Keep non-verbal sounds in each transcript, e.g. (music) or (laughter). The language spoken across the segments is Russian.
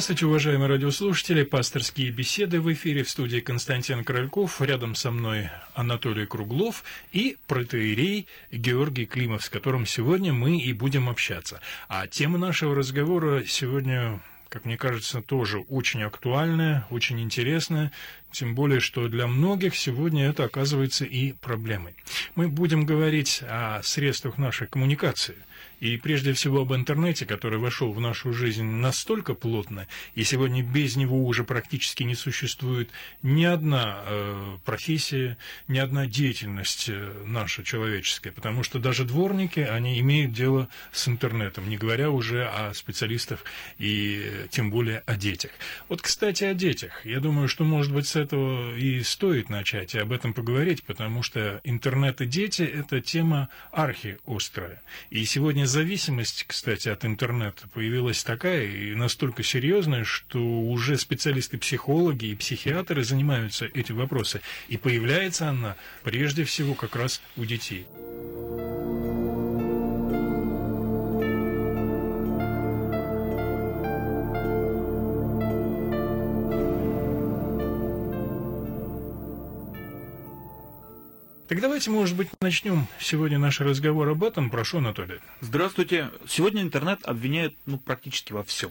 Здравствуйте, уважаемые радиослушатели. Пасторские беседы в эфире в студии Константин Корольков. Рядом со мной Анатолий Круглов и протеерей Георгий Климов, с которым сегодня мы и будем общаться. А тема нашего разговора сегодня как мне кажется, тоже очень актуальная, очень интересная, тем более, что для многих сегодня это оказывается и проблемой. Мы будем говорить о средствах нашей коммуникации – и прежде всего об интернете, который вошел в нашу жизнь настолько плотно, и сегодня без него уже практически не существует ни одна э, профессия, ни одна деятельность э, наша человеческая, потому что даже дворники, они имеют дело с интернетом, не говоря уже о специалистах и э, тем более о детях. Вот, кстати, о детях. Я думаю, что, может быть, с этого и стоит начать, и об этом поговорить, потому что интернет и дети – это тема архиострая. И сегодня зависимость, кстати, от интернета появилась такая и настолько серьезная, что уже специалисты-психологи и психиатры занимаются этим вопросом. И появляется она прежде всего как раз у детей. Так давайте, может быть, начнем сегодня наш разговор об этом. Прошу, Анатолий. Здравствуйте. Сегодня интернет обвиняют ну, практически во всем.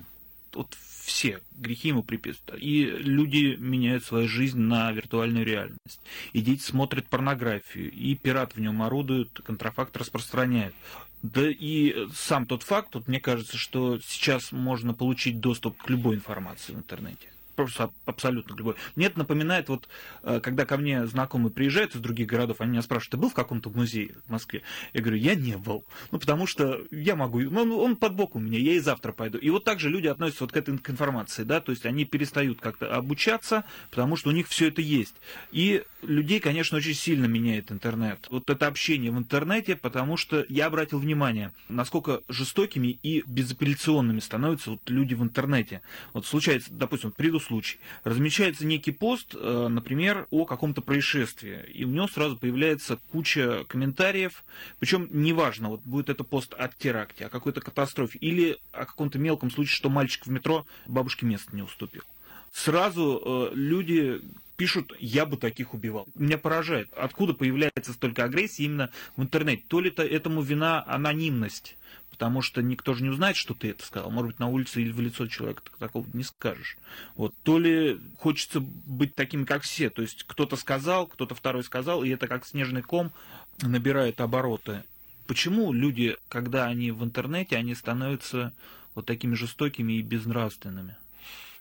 Вот все грехи ему приписывают. И люди меняют свою жизнь на виртуальную реальность. И дети смотрят порнографию, и пират в нем орудует, контрафакт распространяет. Да и сам тот факт, вот мне кажется, что сейчас можно получить доступ к любой информации в интернете просто абсолютно любой. Мне это напоминает, вот, э, когда ко мне знакомые приезжают из других городов, они меня спрашивают, ты был в каком-то музее в Москве? Я говорю, я не был. Ну, потому что я могу, он, он под бок у меня, я и завтра пойду. И вот так же люди относятся вот к этой информации, да, то есть они перестают как-то обучаться, потому что у них все это есть. И людей, конечно, очень сильно меняет интернет. Вот это общение в интернете, потому что я обратил внимание, насколько жестокими и безапелляционными становятся вот люди в интернете. Вот случается, допустим, приду случай. Размещается некий пост, э, например, о каком-то происшествии, и у него сразу появляется куча комментариев, причем неважно, вот будет это пост о теракте, о какой-то катастрофе, или о каком-то мелком случае, что мальчик в метро бабушке место не уступил. Сразу э, люди пишут, я бы таких убивал. Меня поражает, откуда появляется столько агрессии именно в интернете. То ли это этому вина анонимность, потому что никто же не узнает, что ты это сказал. Может быть, на улице или в лицо человека такого не скажешь. Вот. То ли хочется быть таким, как все. То есть кто-то сказал, кто-то второй сказал, и это как снежный ком набирает обороты. Почему люди, когда они в интернете, они становятся вот такими жестокими и безнравственными?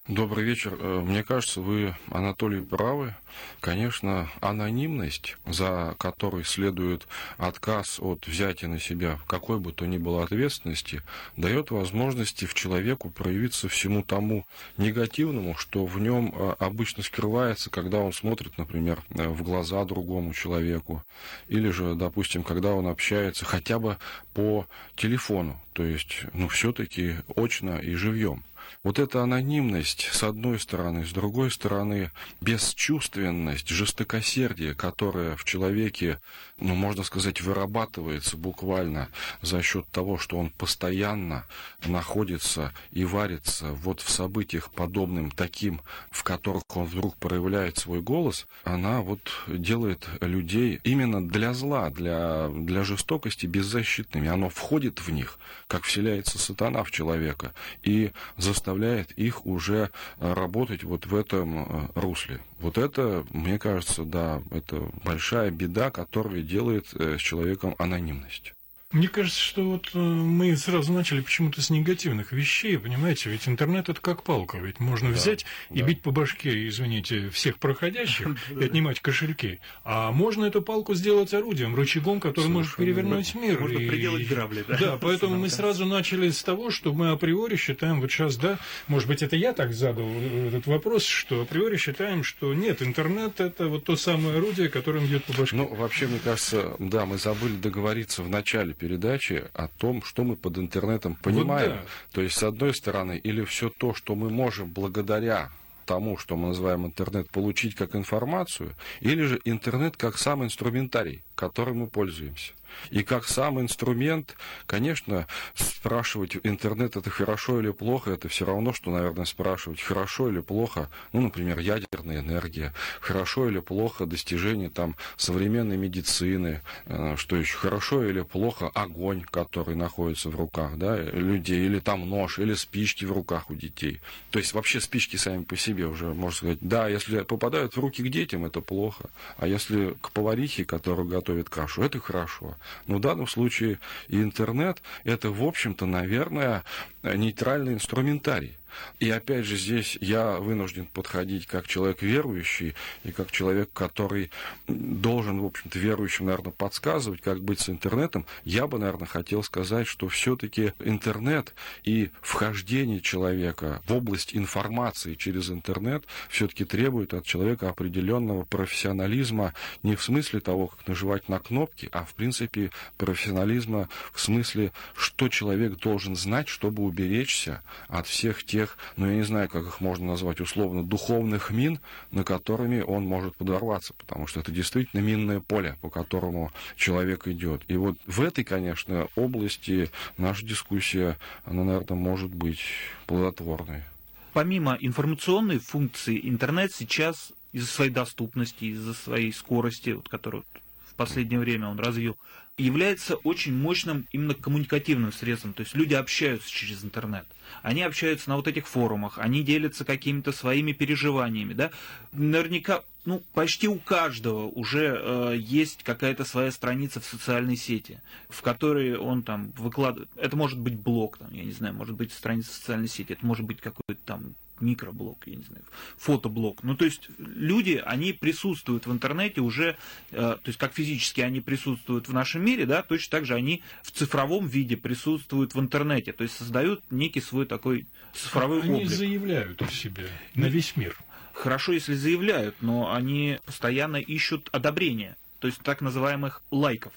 Добрый вечер. Э, мне кажется, вы, Анатолий, правы. Конечно, анонимность, за которой следует отказ от взятия на себя какой бы то ни было ответственности, дает возможности в человеку проявиться всему тому негативному, что в нем э, обычно скрывается, когда он смотрит, например, э, в глаза другому человеку, или же, допустим, когда он общается хотя бы по телефону, то есть, ну, все-таки очно и живьем. Вот эта анонимность, с одной стороны, с другой стороны, бесчувственность, жестокосердие, которое в человеке, ну, можно сказать, вырабатывается буквально за счет того, что он постоянно находится и варится вот в событиях подобным таким, в которых он вдруг проявляет свой голос, она вот делает людей именно для зла, для, для жестокости беззащитными. Оно входит в них, как вселяется сатана в человека, и заставляет заставляет их уже э, работать вот в этом э, русле. Вот это, мне кажется, да, это большая беда, которая делает э, с человеком анонимность. Мне кажется, что вот э, мы сразу начали почему-то с негативных вещей, понимаете, ведь интернет это как палка, ведь можно да, взять да. и бить по башке, извините, всех проходящих (laughs) и отнимать кошельки, а можно эту палку сделать орудием, рычагом, который может перевернуть мир. Можно приделать грабли, да? (laughs) Да, поэтому мы сразу начали с того, что мы априори считаем, вот сейчас, да, может быть, это я так задал этот вопрос, что априори считаем, что нет, интернет это вот то самое орудие, которым бьет по башке. Ну, вообще, мне кажется, да, мы забыли договориться в начале передачи о том, что мы под интернетом понимаем. Вот да. То есть, с одной стороны, или все то, что мы можем благодаря тому, что мы называем интернет, получить как информацию, или же интернет как сам инструментарий, которым мы пользуемся. И как сам инструмент, конечно, спрашивать интернет это хорошо или плохо, это все равно, что, наверное, спрашивать хорошо или плохо, ну, например, ядерная энергия, хорошо или плохо достижение там современной медицины, э, что еще хорошо или плохо огонь, который находится в руках, да, людей, или там нож, или спички в руках у детей. То есть вообще спички сами по себе уже, можно сказать, да, если попадают в руки к детям, это плохо, а если к поварихе, которая готовит кашу, это хорошо. Но в данном случае интернет – это, в общем-то, наверное, нейтральный инструментарий. И опять же здесь я вынужден подходить как человек верующий и как человек, который должен, в общем-то, верующим, наверное, подсказывать, как быть с интернетом. Я бы, наверное, хотел сказать, что все-таки интернет и вхождение человека в область информации через интернет все-таки требует от человека определенного профессионализма не в смысле того, как нажимать на кнопки, а в принципе профессионализма в смысле, что человек должен знать, чтобы уберечься от всех тех тех, ну, я не знаю, как их можно назвать условно, духовных мин, на которыми он может подорваться, потому что это действительно минное поле, по которому человек идет. И вот в этой, конечно, области наша дискуссия, она, наверное, может быть плодотворной. Помимо информационной функции, интернет сейчас из-за своей доступности, из-за своей скорости, вот, которую в последнее время он развил, является очень мощным именно коммуникативным средством. То есть люди общаются через интернет. Они общаются на вот этих форумах, они делятся какими-то своими переживаниями. Да? Наверняка ну, почти у каждого уже э, есть какая-то своя страница в социальной сети, в которой он там выкладывает. Это может быть блог, там, я не знаю, может быть страница в социальной сети, это может быть какой-то там микроблог, я не знаю, фотоблог. Ну, то есть люди, они присутствуют в интернете уже, э, то есть как физически они присутствуют в нашем мире, да, точно так же они в цифровом виде присутствуют в интернете, то есть создают некий свой такой цифровой они облик. Они заявляют о себе на весь мир. Хорошо, если заявляют, но они постоянно ищут одобрения, то есть так называемых лайков.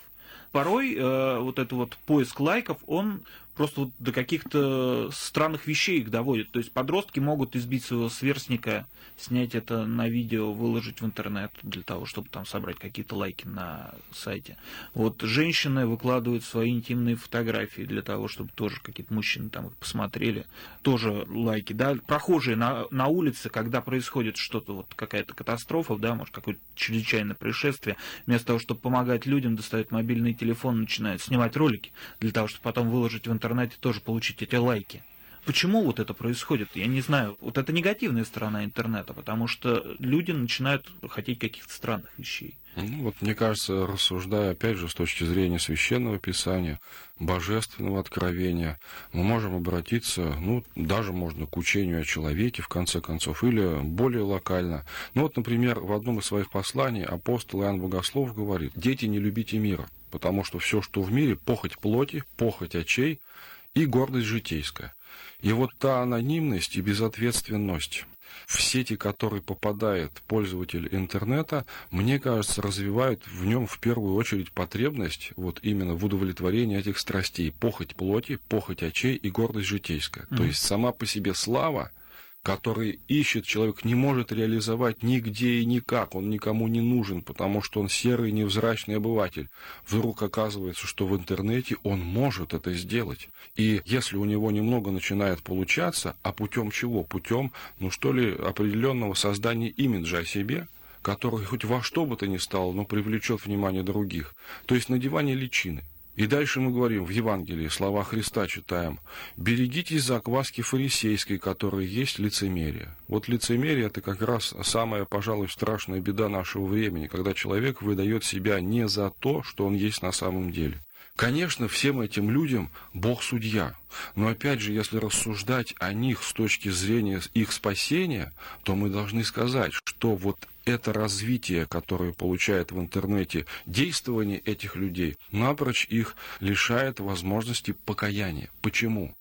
Порой э, вот этот вот поиск лайков, он просто вот до каких-то странных вещей их доводит. То есть подростки могут избить своего сверстника, снять это на видео, выложить в интернет для того, чтобы там собрать какие-то лайки на сайте. Вот женщины выкладывают свои интимные фотографии для того, чтобы тоже какие-то мужчины там их посмотрели. Тоже лайки. Да? Прохожие на, на улице, когда происходит что-то, вот какая-то катастрофа, да, может, какое-то чрезвычайное происшествие, вместо того, чтобы помогать людям, достают мобильный телефон, начинают снимать ролики для того, чтобы потом выложить в интернет интернете тоже получить эти лайки. Почему вот это происходит? Я не знаю. Вот это негативная сторона интернета, потому что люди начинают хотеть каких-то странных вещей. Ну, вот мне кажется, рассуждая, опять же, с точки зрения священного писания, божественного откровения, мы можем обратиться, ну, даже можно к учению о человеке, в конце концов, или более локально. Ну, вот, например, в одном из своих посланий апостол Иоанн Богослов говорит, «Дети, не любите мира, потому что все, что в мире, похоть плоти, похоть очей и гордость житейская». И вот та анонимность и безответственность в сети, которые попадает пользователь интернета, мне кажется, развивают в нем в первую очередь потребность вот именно в удовлетворении этих страстей. Похоть плоти, похоть очей и гордость житейская. Mm-hmm. То есть сама по себе слава который ищет человек, не может реализовать нигде и никак, он никому не нужен, потому что он серый невзрачный обыватель. Вдруг оказывается, что в интернете он может это сделать. И если у него немного начинает получаться, а путем чего? Путем, ну что ли, определенного создания имиджа о себе, который хоть во что бы то ни стало, но привлечет внимание других. То есть надевание личины. И дальше мы говорим в Евангелии, слова Христа читаем, «Берегитесь закваски фарисейской, которая есть лицемерие». Вот лицемерие – это как раз самая, пожалуй, страшная беда нашего времени, когда человек выдает себя не за то, что он есть на самом деле. Конечно, всем этим людям Бог судья. Но опять же, если рассуждать о них с точки зрения их спасения, то мы должны сказать, что вот это развитие, которое получает в интернете действование этих людей, напрочь их лишает возможности покаяния. Почему?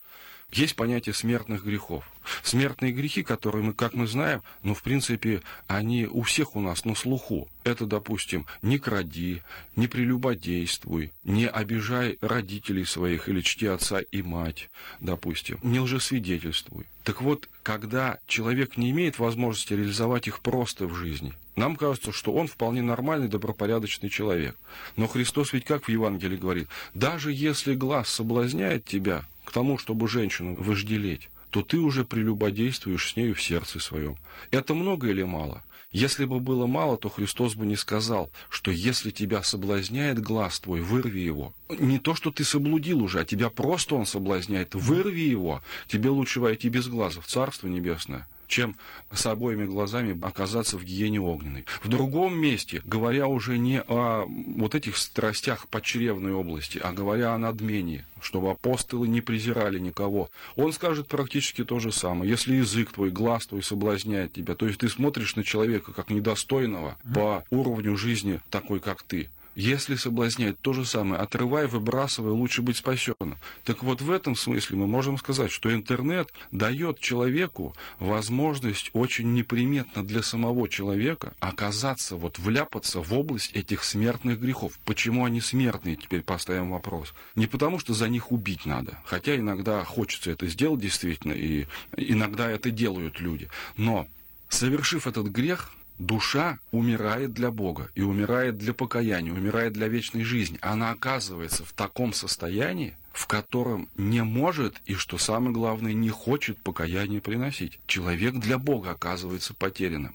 Есть понятие смертных грехов. Смертные грехи, которые мы, как мы знаем, ну, в принципе, они у всех у нас на слуху. Это, допустим, не кради, не прелюбодействуй, не обижай родителей своих или чти отца и мать, допустим, не лжесвидетельствуй. Так вот, когда человек не имеет возможности реализовать их просто в жизни, Нам кажется, что он вполне нормальный, добропорядочный человек. Но Христос ведь как в Евангелии говорит, даже если глаз соблазняет тебя к тому, чтобы женщину вожделеть, то ты уже прелюбодействуешь с нею в сердце своем. Это много или мало? Если бы было мало, то Христос бы не сказал, что если тебя соблазняет глаз твой, вырви его. Не то, что ты соблудил уже, а тебя просто он соблазняет. Вырви его. Тебе лучше войти без глаза в Царство Небесное чем с обоими глазами оказаться в гиене огненной. В другом месте, говоря уже не о вот этих страстях подчревной области, а говоря о надмении, чтобы апостолы не презирали никого, он скажет практически то же самое. Если язык твой, глаз твой соблазняет тебя, то есть ты смотришь на человека как недостойного по уровню жизни такой, как ты, если соблазняет, то же самое. Отрывай, выбрасывай, лучше быть спасенным. Так вот в этом смысле мы можем сказать, что интернет дает человеку возможность очень неприметно для самого человека оказаться, вот вляпаться в область этих смертных грехов. Почему они смертные, теперь поставим вопрос. Не потому, что за них убить надо, хотя иногда хочется это сделать действительно, и иногда это делают люди. Но совершив этот грех, душа умирает для Бога и умирает для покаяния, умирает для вечной жизни. Она оказывается в таком состоянии, в котором не может и, что самое главное, не хочет покаяние приносить. Человек для Бога оказывается потерянным.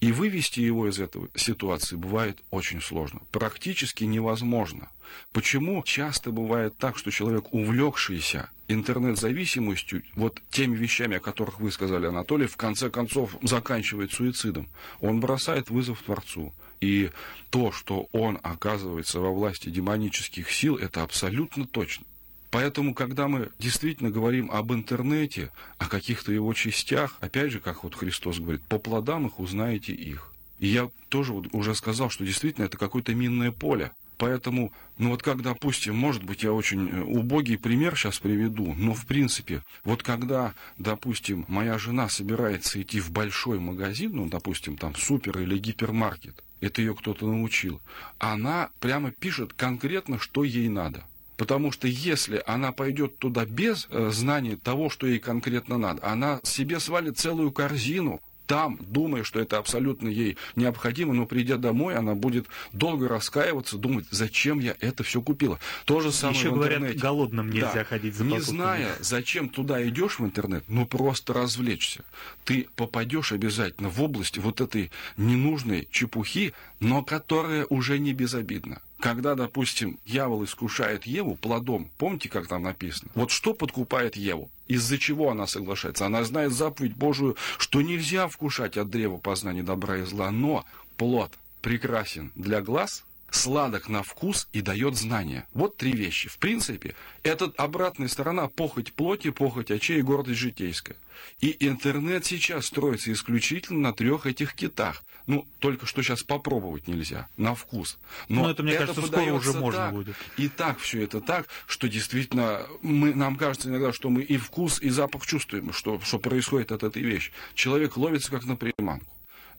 И вывести его из этой ситуации бывает очень сложно. Практически невозможно. Почему часто бывает так, что человек, увлекшийся интернет-зависимостью, вот теми вещами, о которых вы сказали, Анатолий, в конце концов заканчивает суицидом. Он бросает вызов Творцу. И то, что он оказывается во власти демонических сил, это абсолютно точно. Поэтому, когда мы действительно говорим об интернете, о каких-то его частях, опять же, как вот Христос говорит, по плодам их узнаете их. И я тоже вот уже сказал, что действительно это какое-то минное поле. Поэтому, ну вот как, допустим, может быть, я очень э, убогий пример сейчас приведу, но в принципе, вот когда, допустим, моя жена собирается идти в большой магазин, ну, допустим, там супер или гипермаркет, это ее кто-то научил, она прямо пишет конкретно, что ей надо. Потому что если она пойдет туда без э, знания того, что ей конкретно надо, она себе свалит целую корзину там, думая, что это абсолютно ей необходимо, но придя домой, она будет долго раскаиваться, думать, зачем я это все купила. То же самое Еще в говорят, интернете. голодным нельзя да. ходить за Не покупками. зная, зачем туда идешь в интернет, ну просто развлечься. Ты попадешь обязательно в область вот этой ненужной чепухи, но которая уже не безобидна когда, допустим, дьявол искушает Еву плодом, помните, как там написано? Вот что подкупает Еву? Из-за чего она соглашается? Она знает заповедь Божию, что нельзя вкушать от древа познания добра и зла, но плод прекрасен для глаз, сладок на вкус и дает знания. Вот три вещи. В принципе, это обратная сторона похоть плоти, похоть очей и гордость житейская. И интернет сейчас строится исключительно на трех этих китах. Ну, только что сейчас попробовать нельзя, на вкус. Но ну, это, мне кажется, скоро уже можно так, будет. И так все это так, что действительно мы, нам кажется иногда, что мы и вкус, и запах чувствуем, что, что происходит от этой вещи. Человек ловится как на приманку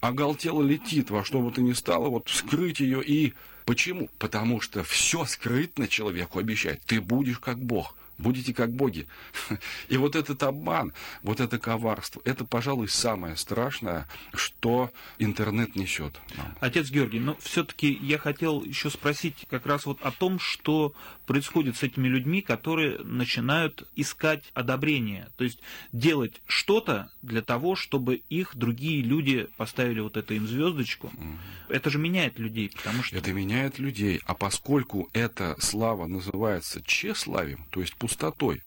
оголтело летит во что бы то ни стало, вот вскрыть ее и... Почему? Потому что все скрытно человеку обещает. Ты будешь как Бог будете как боги. (laughs) И вот этот обман, вот это коварство, это, пожалуй, самое страшное, что интернет несет. Отец Георгий, но все-таки я хотел еще спросить как раз вот о том, что происходит с этими людьми, которые начинают искать одобрение, то есть делать что-то для того, чтобы их другие люди поставили вот это им звездочку. Mm. Это же меняет людей, потому что... Это меняет людей, а поскольку эта слава называется тщеславием, то есть пустотой.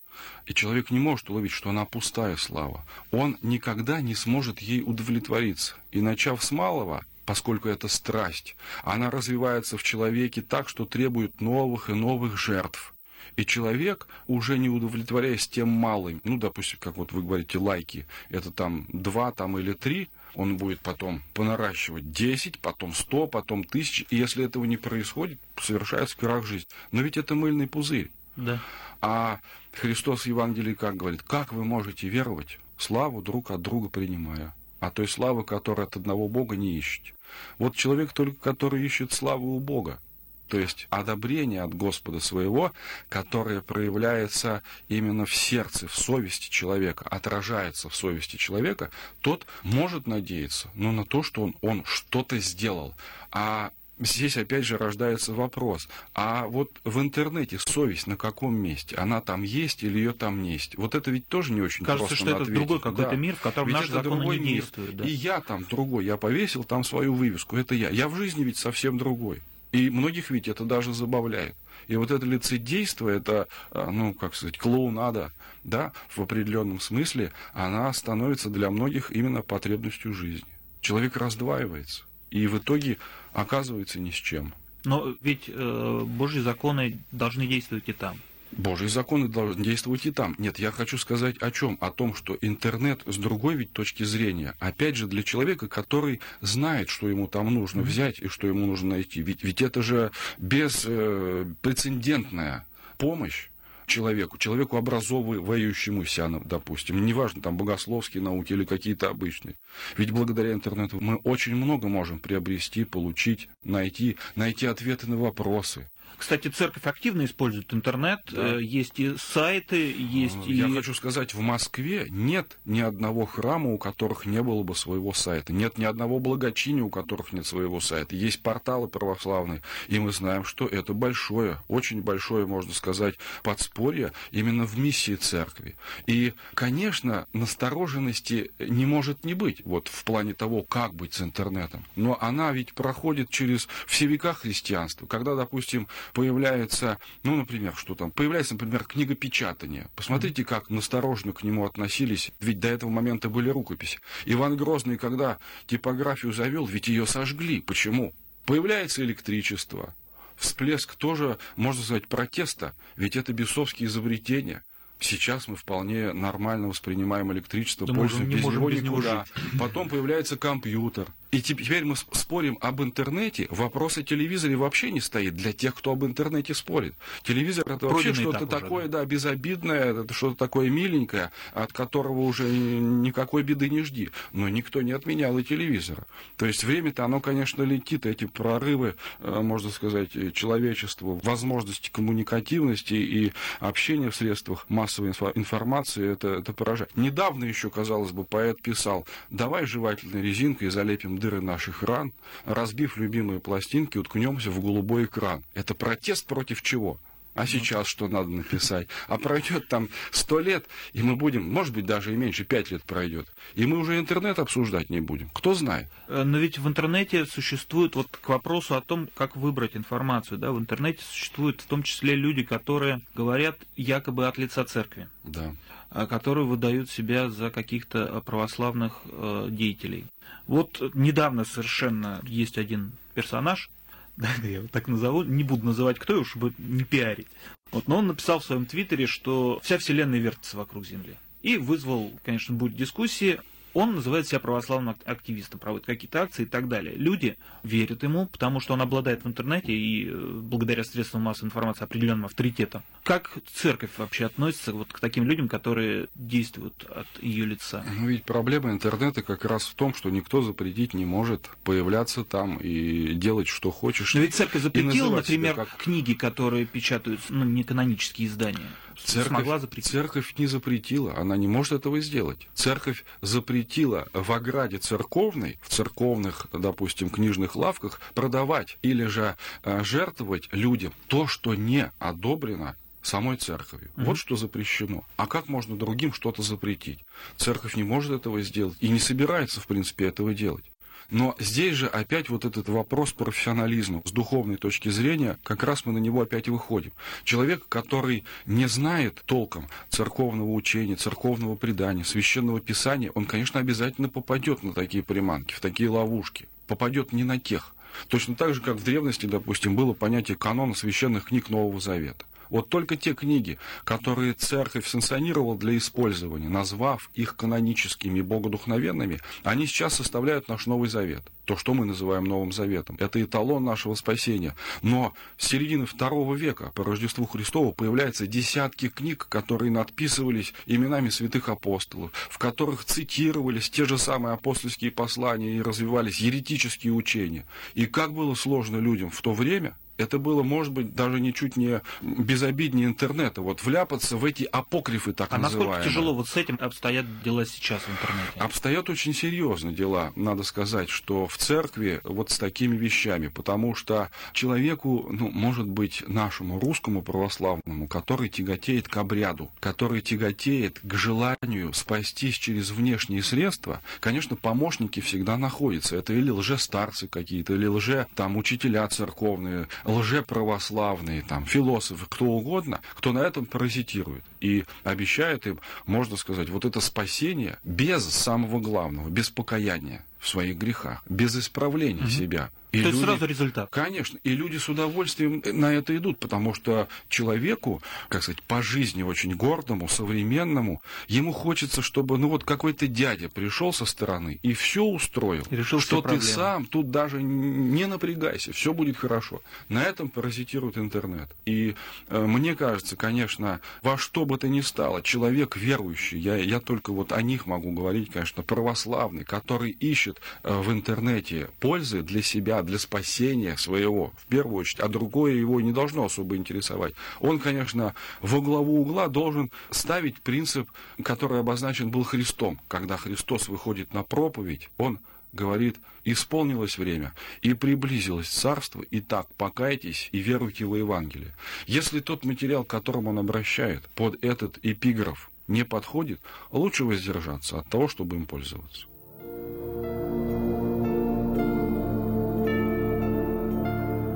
И человек не может уловить, что она пустая слава. Он никогда не сможет ей удовлетвориться. И начав с малого, поскольку это страсть, она развивается в человеке так, что требует новых и новых жертв. И человек, уже не удовлетворяясь тем малым, ну, допустим, как вот вы говорите, лайки, это там два там, или три, он будет потом понаращивать 10, потом 100, потом 1000, и если этого не происходит, совершается крах жизни. Но ведь это мыльный пузырь. Да. А Христос в Евангелии как говорит? Как вы можете веровать, славу друг от друга принимая, а той славы, которую от одного Бога не ищете? Вот человек только, который ищет славу у Бога, то есть одобрение от Господа своего, которое проявляется именно в сердце, в совести человека, отражается в совести человека, тот может надеяться, но на то, что он, он что-то сделал. А Здесь опять же рождается вопрос, а вот в интернете совесть на каком месте? Она там есть или ее там не есть? Вот это ведь тоже не очень Кажется, просто что это ответить. другой какой-то да. мир, в котором ведь наши это законы другой не мир. действуют. Да. И я там другой, я повесил там свою вывеску, это я. Я в жизни ведь совсем другой. И многих ведь это даже забавляет. И вот это лицедейство, это, а, ну, как сказать, клоунада, да, в определенном смысле, она становится для многих именно потребностью жизни. Человек раздваивается. И в итоге оказывается ни с чем. Но ведь э, Божьи законы должны действовать и там. Божьи законы должны действовать и там. Нет, я хочу сказать о чем? О том, что интернет с другой ведь точки зрения, опять же, для человека, который знает, что ему там нужно взять и что ему нужно найти. Ведь, ведь это же беспрецедентная помощь человеку, человеку образовывающемуся, допустим, неважно, там, богословские науки или какие-то обычные. Ведь благодаря интернету мы очень много можем приобрести, получить, найти, найти ответы на вопросы. Кстати, церковь активно использует интернет, да. Э, есть и сайты, есть Я и... Я хочу сказать, в Москве нет ни одного храма, у которых не было бы своего сайта, нет ни одного благочиния, у которых нет своего сайта. Есть порталы православные, и мы знаем, что это большое, очень большое, можно сказать, подспорье именно в миссии церкви. И, конечно, настороженности не может не быть, вот в плане того, как быть с интернетом. Но она ведь проходит через все века христианства, когда, допустим, появляется, ну, например, что там, появляется, например, книгопечатание. Посмотрите, как насторожно к нему относились, ведь до этого момента были рукописи. Иван Грозный, когда типографию завел, ведь ее сожгли. Почему? Появляется электричество, всплеск тоже, можно сказать, протеста, ведь это бесовские изобретения. Сейчас мы вполне нормально воспринимаем электричество, да пользуемся без него без никуда. Него Потом появляется компьютер. И теперь мы спорим об интернете. Вопрос о телевизоре вообще не стоит для тех, кто об интернете спорит. Телевизор это вообще что-то такое, уже, да. да, безобидное, что-то такое миленькое, от которого уже никакой беды не жди. Но никто не отменял и телевизора. То есть время-то оно, конечно, летит, эти прорывы, э, можно сказать, человечеству, возможности коммуникативности и общения в средствах массовой информации, это, это поражает. Недавно еще, казалось бы, поэт писал, давай жевательной резинкой залепим дыры наших ран, разбив любимые пластинки, уткнемся в голубой экран. Это протест против чего? А сейчас что надо написать? А пройдет там сто лет, и мы будем, может быть, даже и меньше, пять лет пройдет. И мы уже интернет обсуждать не будем. Кто знает? Э, но ведь в интернете существует, вот к вопросу о том, как выбрать информацию, да, в интернете существуют в том числе люди, которые говорят якобы от лица церкви. Да которые выдают себя за каких-то православных э, деятелей. Вот недавно совершенно есть один персонаж, (laughs) я его так назову, не буду называть кто, уж чтобы не пиарить. Вот, но он написал в своем твиттере, что вся Вселенная вертится вокруг Земли. И вызвал, конечно, будет дискуссии он называет себя православным активистом, проводит какие-то акции и так далее. Люди верят ему, потому что он обладает в интернете и э, благодаря средствам массовой информации определенным авторитетом. Как церковь вообще относится вот к таким людям, которые действуют от ее лица? Ну, ведь проблема интернета как раз в том, что никто запретить не может появляться там и делать, что хочешь. Но ведь церковь запретила, например, как... книги, которые печатают ну, не канонические издания. Церковь, смогла запретить. Церковь не запретила, она не может этого сделать. Церковь запретила в ограде церковной, в церковных, допустим, книжных лавках продавать или же э, жертвовать людям то, что не одобрено самой церковью. Mm-hmm. Вот что запрещено. А как можно другим что-то запретить? Церковь не может этого сделать и не собирается, в принципе, этого делать. Но здесь же опять вот этот вопрос профессионализма с духовной точки зрения, как раз мы на него опять выходим. Человек, который не знает толком церковного учения, церковного предания, священного писания, он, конечно, обязательно попадет на такие приманки, в такие ловушки. Попадет не на тех. Точно так же, как в древности, допустим, было понятие канона священных книг Нового Завета. Вот только те книги, которые церковь санкционировала для использования, назвав их каноническими и богодухновенными, они сейчас составляют наш Новый Завет. То, что мы называем Новым Заветом. Это эталон нашего спасения. Но с середины второго века по Рождеству Христову появляются десятки книг, которые надписывались именами святых апостолов, в которых цитировались те же самые апостольские послания и развивались еретические учения. И как было сложно людям в то время – Это было, может быть, даже ничуть не безобиднее интернета. Вот вляпаться в эти апокрифы, так а называемые. насколько тяжело вот с этим обстоят дела сейчас в интернете? Обстоят очень серьезно дела, надо сказать, что в церкви вот с такими вещами, потому что человеку, ну, может быть, нашему русскому православному, который тяготеет к обряду, который тяготеет к желанию спастись через внешние средства, конечно, помощники всегда находятся. Это или лжестарцы какие-то, или лже там учителя церковные, лжеправославные, там, философы, кто угодно, кто на этом паразитирует и обещает им, можно сказать, вот это спасение без самого главного, без покаяния в своих грехах, без исправления угу. себя. И То люди, есть сразу результат. Конечно. И люди с удовольствием на это идут, потому что человеку, как сказать, по жизни очень гордому, современному, ему хочется, чтобы, ну вот какой-то дядя пришел со стороны и все устроил. И решил что ты сам тут даже не напрягайся, все будет хорошо. На этом паразитирует интернет. И э, мне кажется, конечно, во что бы то ни стало, человек верующий, я, я только вот о них могу говорить, конечно, православный, который ищет э, в интернете пользы для себя, для спасения своего, в первую очередь, а другое его не должно особо интересовать. Он, конечно, во главу угла должен ставить принцип, который обозначен был Христом. Когда Христос выходит на проповедь, он говорит, исполнилось время, и приблизилось царство, и так покайтесь и веруйте в Евангелие. Если тот материал, к которому он обращает, под этот эпиграф не подходит, лучше воздержаться от того, чтобы им пользоваться.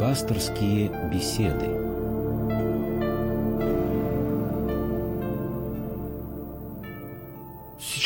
Пасторские беседы.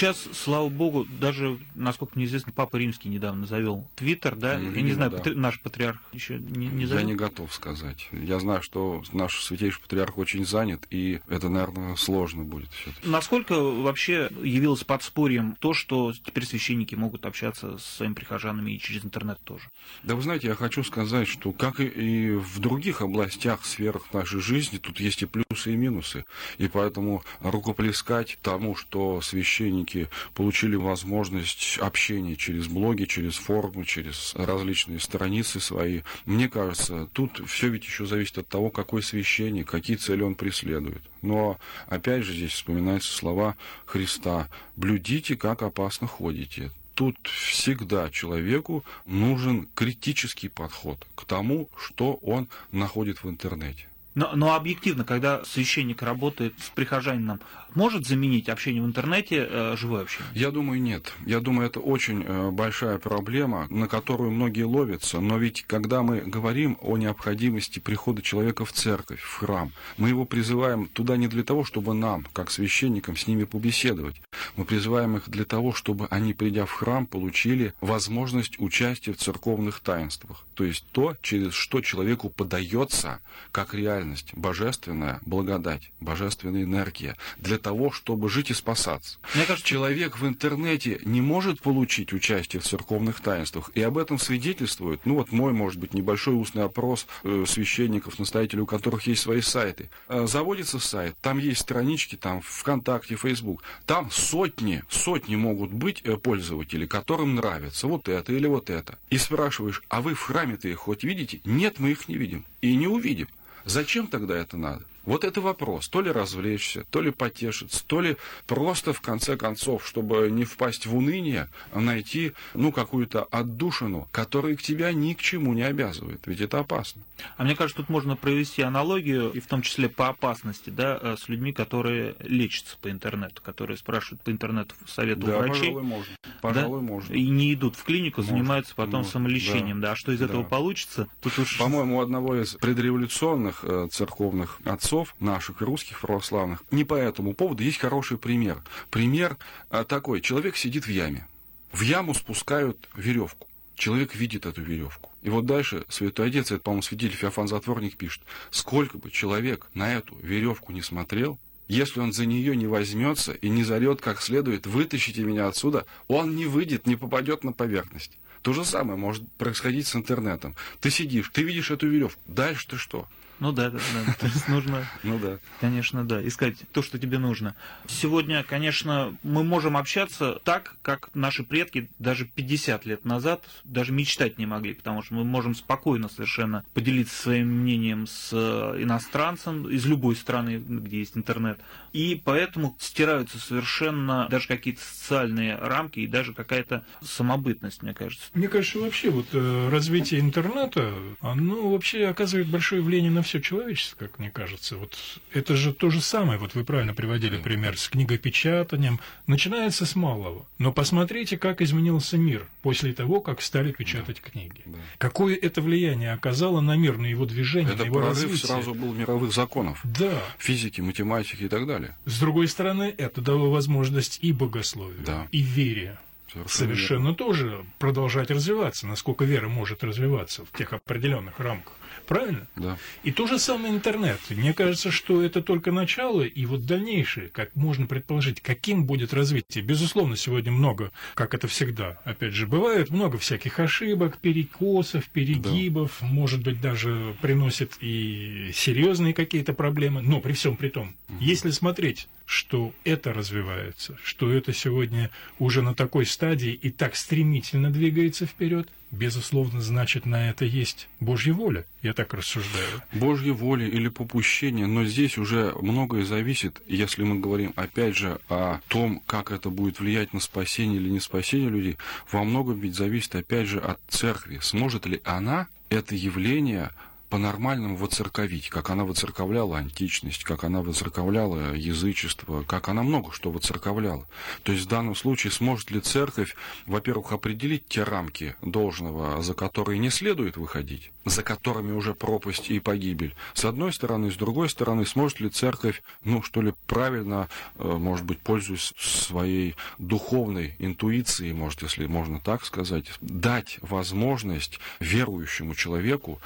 Сейчас, слава богу, даже, насколько мне известно, Папа Римский недавно завел Твиттер, да? Mm-hmm, Я не знаю, да. патри... наш патриарх еще не, не завел. Я не готов сказать. Я знаю, что наш святейший патриарх очень занят, и это, наверное, сложно будет все-таки. Насколько вообще явилось подспорьем то, что теперь священники могут общаться с своими прихожанами и через интернет тоже? Да вы знаете, я хочу сказать, что как и в других областях, сферах нашей жизни, тут есть и плюсы, и минусы. И поэтому рукоплескать тому, что священники все получили возможность общения через блоги, через форумы, через различные страницы свои. Мне кажется, тут все ведь еще зависит от того, какой священник, какие цели он преследует. Но опять же здесь вспоминаются слова Христа «блюдите, как опасно ходите». Тут всегда человеку нужен критический подход к тому, что он находит в интернете. Но, но объективно, когда священник работает с прихожанином, может заменить общение в интернете э, живое общение? Я думаю, нет. Я думаю, это очень э, большая проблема, на которую многие ловятся. Но ведь, когда мы говорим о необходимости прихода человека в церковь, в храм, мы его призываем туда не для того, чтобы нам, как священникам, с ними побеседовать. Мы призываем их для того, чтобы они, придя в храм, получили возможность участия в церковных таинствах. То есть то, через что человеку подается как реальность, божественная благодать, божественная энергия, для того, чтобы жить и спасаться. Мне кажется, человек в интернете не может получить участие в церковных таинствах, и об этом свидетельствует, ну вот мой, может быть, небольшой устный опрос э, священников, настоятелей, у которых есть свои сайты. Э, заводится сайт, там есть странички, там ВКонтакте, Фейсбук, там сотни, сотни могут быть э, пользователи, которым нравится вот это или вот это. И спрашиваешь, а вы в храме-то их хоть видите? Нет, мы их не видим и не увидим. Зачем тогда это надо? Вот это вопрос. То ли развлечься, то ли потешиться, то ли просто, в конце концов, чтобы не впасть в уныние, найти, ну, какую-то отдушину, которая к тебя ни к чему не обязывает. Ведь это опасно. А мне кажется, тут можно провести аналогию, и в том числе по опасности, да, э, с людьми, которые лечатся по интернету, которые спрашивают по интернету совета да, у врачей. пожалуй, можно. Пожалуй, да? можно. И не идут в клинику, можно. занимаются потом можно. самолечением. Да. да. А что из да. этого получится? Тут уж... По-моему, одного из предреволюционных э, церковных отцов отцов наших русских православных. Не по этому поводу есть хороший пример. Пример а, такой. Человек сидит в яме. В яму спускают веревку. Человек видит эту веревку. И вот дальше святой отец, это, по-моему, святитель Феофан Затворник пишет, сколько бы человек на эту веревку не смотрел, если он за нее не возьмется и не зарет как следует, вытащите меня отсюда, он не выйдет, не попадет на поверхность. То же самое может происходить с интернетом. Ты сидишь, ты видишь эту веревку. Дальше ты что? Ну да, да, да. То есть нужно, (laughs) Ну да. конечно, да, искать то, что тебе нужно. Сегодня, конечно, мы можем общаться так, как наши предки даже 50 лет назад даже мечтать не могли, потому что мы можем спокойно совершенно поделиться своим мнением с э, иностранцем из любой страны, где есть интернет. И поэтому стираются совершенно даже какие-то социальные рамки и даже какая-то самобытность, мне кажется. Мне кажется, вообще вот э, развитие интернета, оно вообще оказывает большое влияние на все человечество, как мне кажется. Вот это же то же самое, вот вы правильно приводили пример с книгопечатанием, начинается с малого. Но посмотрите, как изменился мир после того, как стали печатать книги. да. Какое это влияние оказало на мир, на его движение, на Это его прорыв развитие. сразу был мировых законов. Да. Физики, математики и так далее. С другой стороны, это дало возможность и богословию, Да. и вере. Совершенно Совершенно тоже продолжать развиваться, насколько вера может развиваться в тех определенных рамках. Правильно? Да. И то же самое интернет. Мне кажется, что это только начало, и вот дальнейшее, как можно предположить, каким будет развитие. Безусловно, сегодня много, как это всегда, опять же, бывает, много всяких ошибок, перекосов, перегибов, может быть, даже приносит и серьезные какие-то проблемы, но при всем при том, если смотреть, что это развивается, что это сегодня уже на такой стадии и так стремительно двигается вперед, безусловно, значит, на это есть Божья воля. Я так рассуждаю. Божьей воли или попущения, но здесь уже многое зависит, если мы говорим опять же о том, как это будет влиять на спасение или не спасение людей, во многом ведь зависит опять же от церкви. Сможет ли она это явление по-нормальному воцерковить, как она воцерковляла античность, как она воцерковляла язычество, как она много что воцерковляла. То есть в данном случае сможет ли церковь, во-первых, определить те рамки должного, за которые не следует выходить, за которыми уже пропасть и погибель, с одной стороны, с другой стороны, сможет ли церковь, ну, что ли, правильно, э, может быть, пользуясь своей духовной интуицией, может, если можно так сказать, дать возможность верующему человеку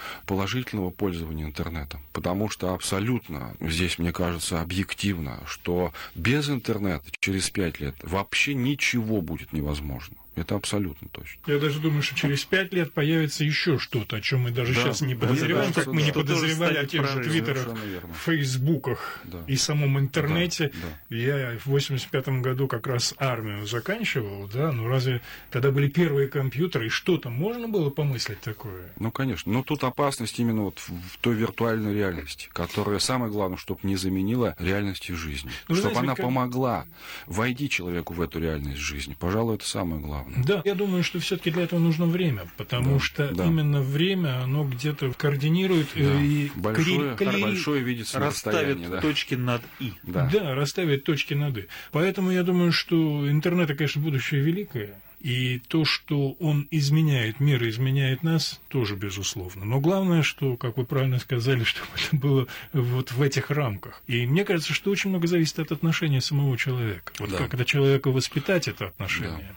положительного пользования интернетом. Потому что абсолютно, здесь, мне кажется, объективно, что без интернета через пять лет вообще ничего будет невозможно. Это абсолютно точно. Я даже думаю, что через пять лет появится еще что-то, о чем мы даже Да, сейчас не да, подозреваем, да, как мы да. не Что подозревали о тех же твиттерах, фейсбуках Да. и самом интернете. Да, Я в 85 году как раз армию заканчивал, да, ну разве тогда были первые компьютеры, и что-то можно было помыслить такое? Ну, конечно. Но тут опасность именно вот в той виртуальной реальности, которая, самое главное, чтобы не заменила реальности жизни. Ну, чтобы знаете, она как- помогла войти человеку в эту реальность жизни. Пожалуй, это самое главное. Да, я думаю, что все-таки для этого нужно время, потому Да, что да. именно время, оно где-то координирует э, Да. и Большое, клей- большое видится Расставит. Да. точки над «и». Да. Да, расставить точки над «и». Поэтому я думаю, что интернет, это, конечно, будущее великое. И то, что он изменяет мир и изменяет нас, тоже безусловно. Но главное, что, как вы правильно сказали, (laughs) чтобы это было вот в этих рамках. И мне кажется, что очень много зависит от отношения самого человека. Вот Да. как это человека воспитать, это отношение. Да,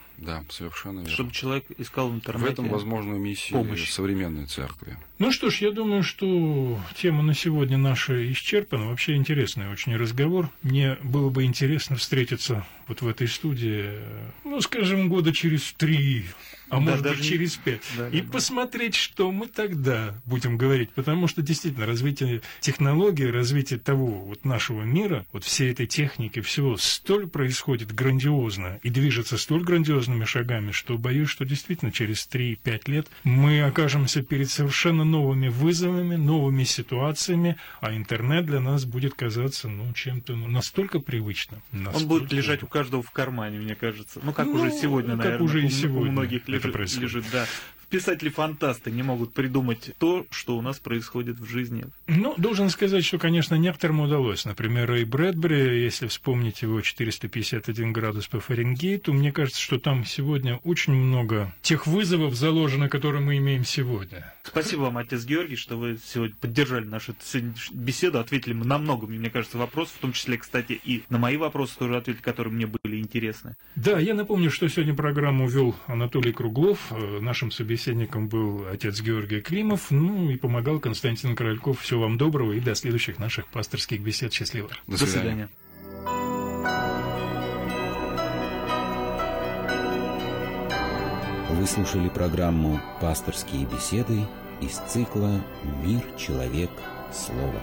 совершенно верно. Чтобы человек искал в В интернете. этом, возможно, миссия помощь. современной церкви. Ну что ж, я думаю, что тема на сегодня наша исчерпана. Вообще интересный очень разговор. Мне было бы интересно встретиться вот в этой студии, ну, скажем, года через три, а Да, может даже быть через пять, Да, и да, посмотреть, что мы тогда будем говорить. Потому что действительно развитие технологий, развитие того вот нашего мира, вот всей этой техники, всего столь происходит грандиозно и движется столь грандиозными шагами, что боюсь, что действительно через 3-5 лет мы окажемся перед совершенно новыми вызовами, новыми ситуациями, а интернет для нас будет казаться ну, чем-то ну, настолько привычным. Он настолько- будет лежать у каждого в кармане, мне кажется. Ну, как Ну, уже сегодня, как наверное. уже и у, сегодня у многих это лежит, происходит. лежит, да. Писатели-фантасты не могут придумать то, что у нас происходит в жизни. Ну, должен сказать, что, конечно, некоторым удалось. Например, Рэй Брэдбери, если вспомнить его 451 градус по Фаренгейту, мне кажется, что там сегодня очень много тех вызовов заложено, которые мы имеем сегодня. Спасибо вам, отец Георгий, что вы сегодня поддержали нашу беседу, ответили на много, мне кажется, вопросов, в том числе, кстати, и на мои вопросы тоже ответили, которые мне были интересны. Да, я напомню, что сегодня программу вел Анатолий Круглов, э, нашим собеседником был отец Георгий Климов, ну и помогал Константин Корольков. Всего вам доброго и до следующих наших пасторских бесед. Счастливо. До До свидания. свидания. Вы слушали программу «Пасторские беседы» из цикла «Мир, человек, слово.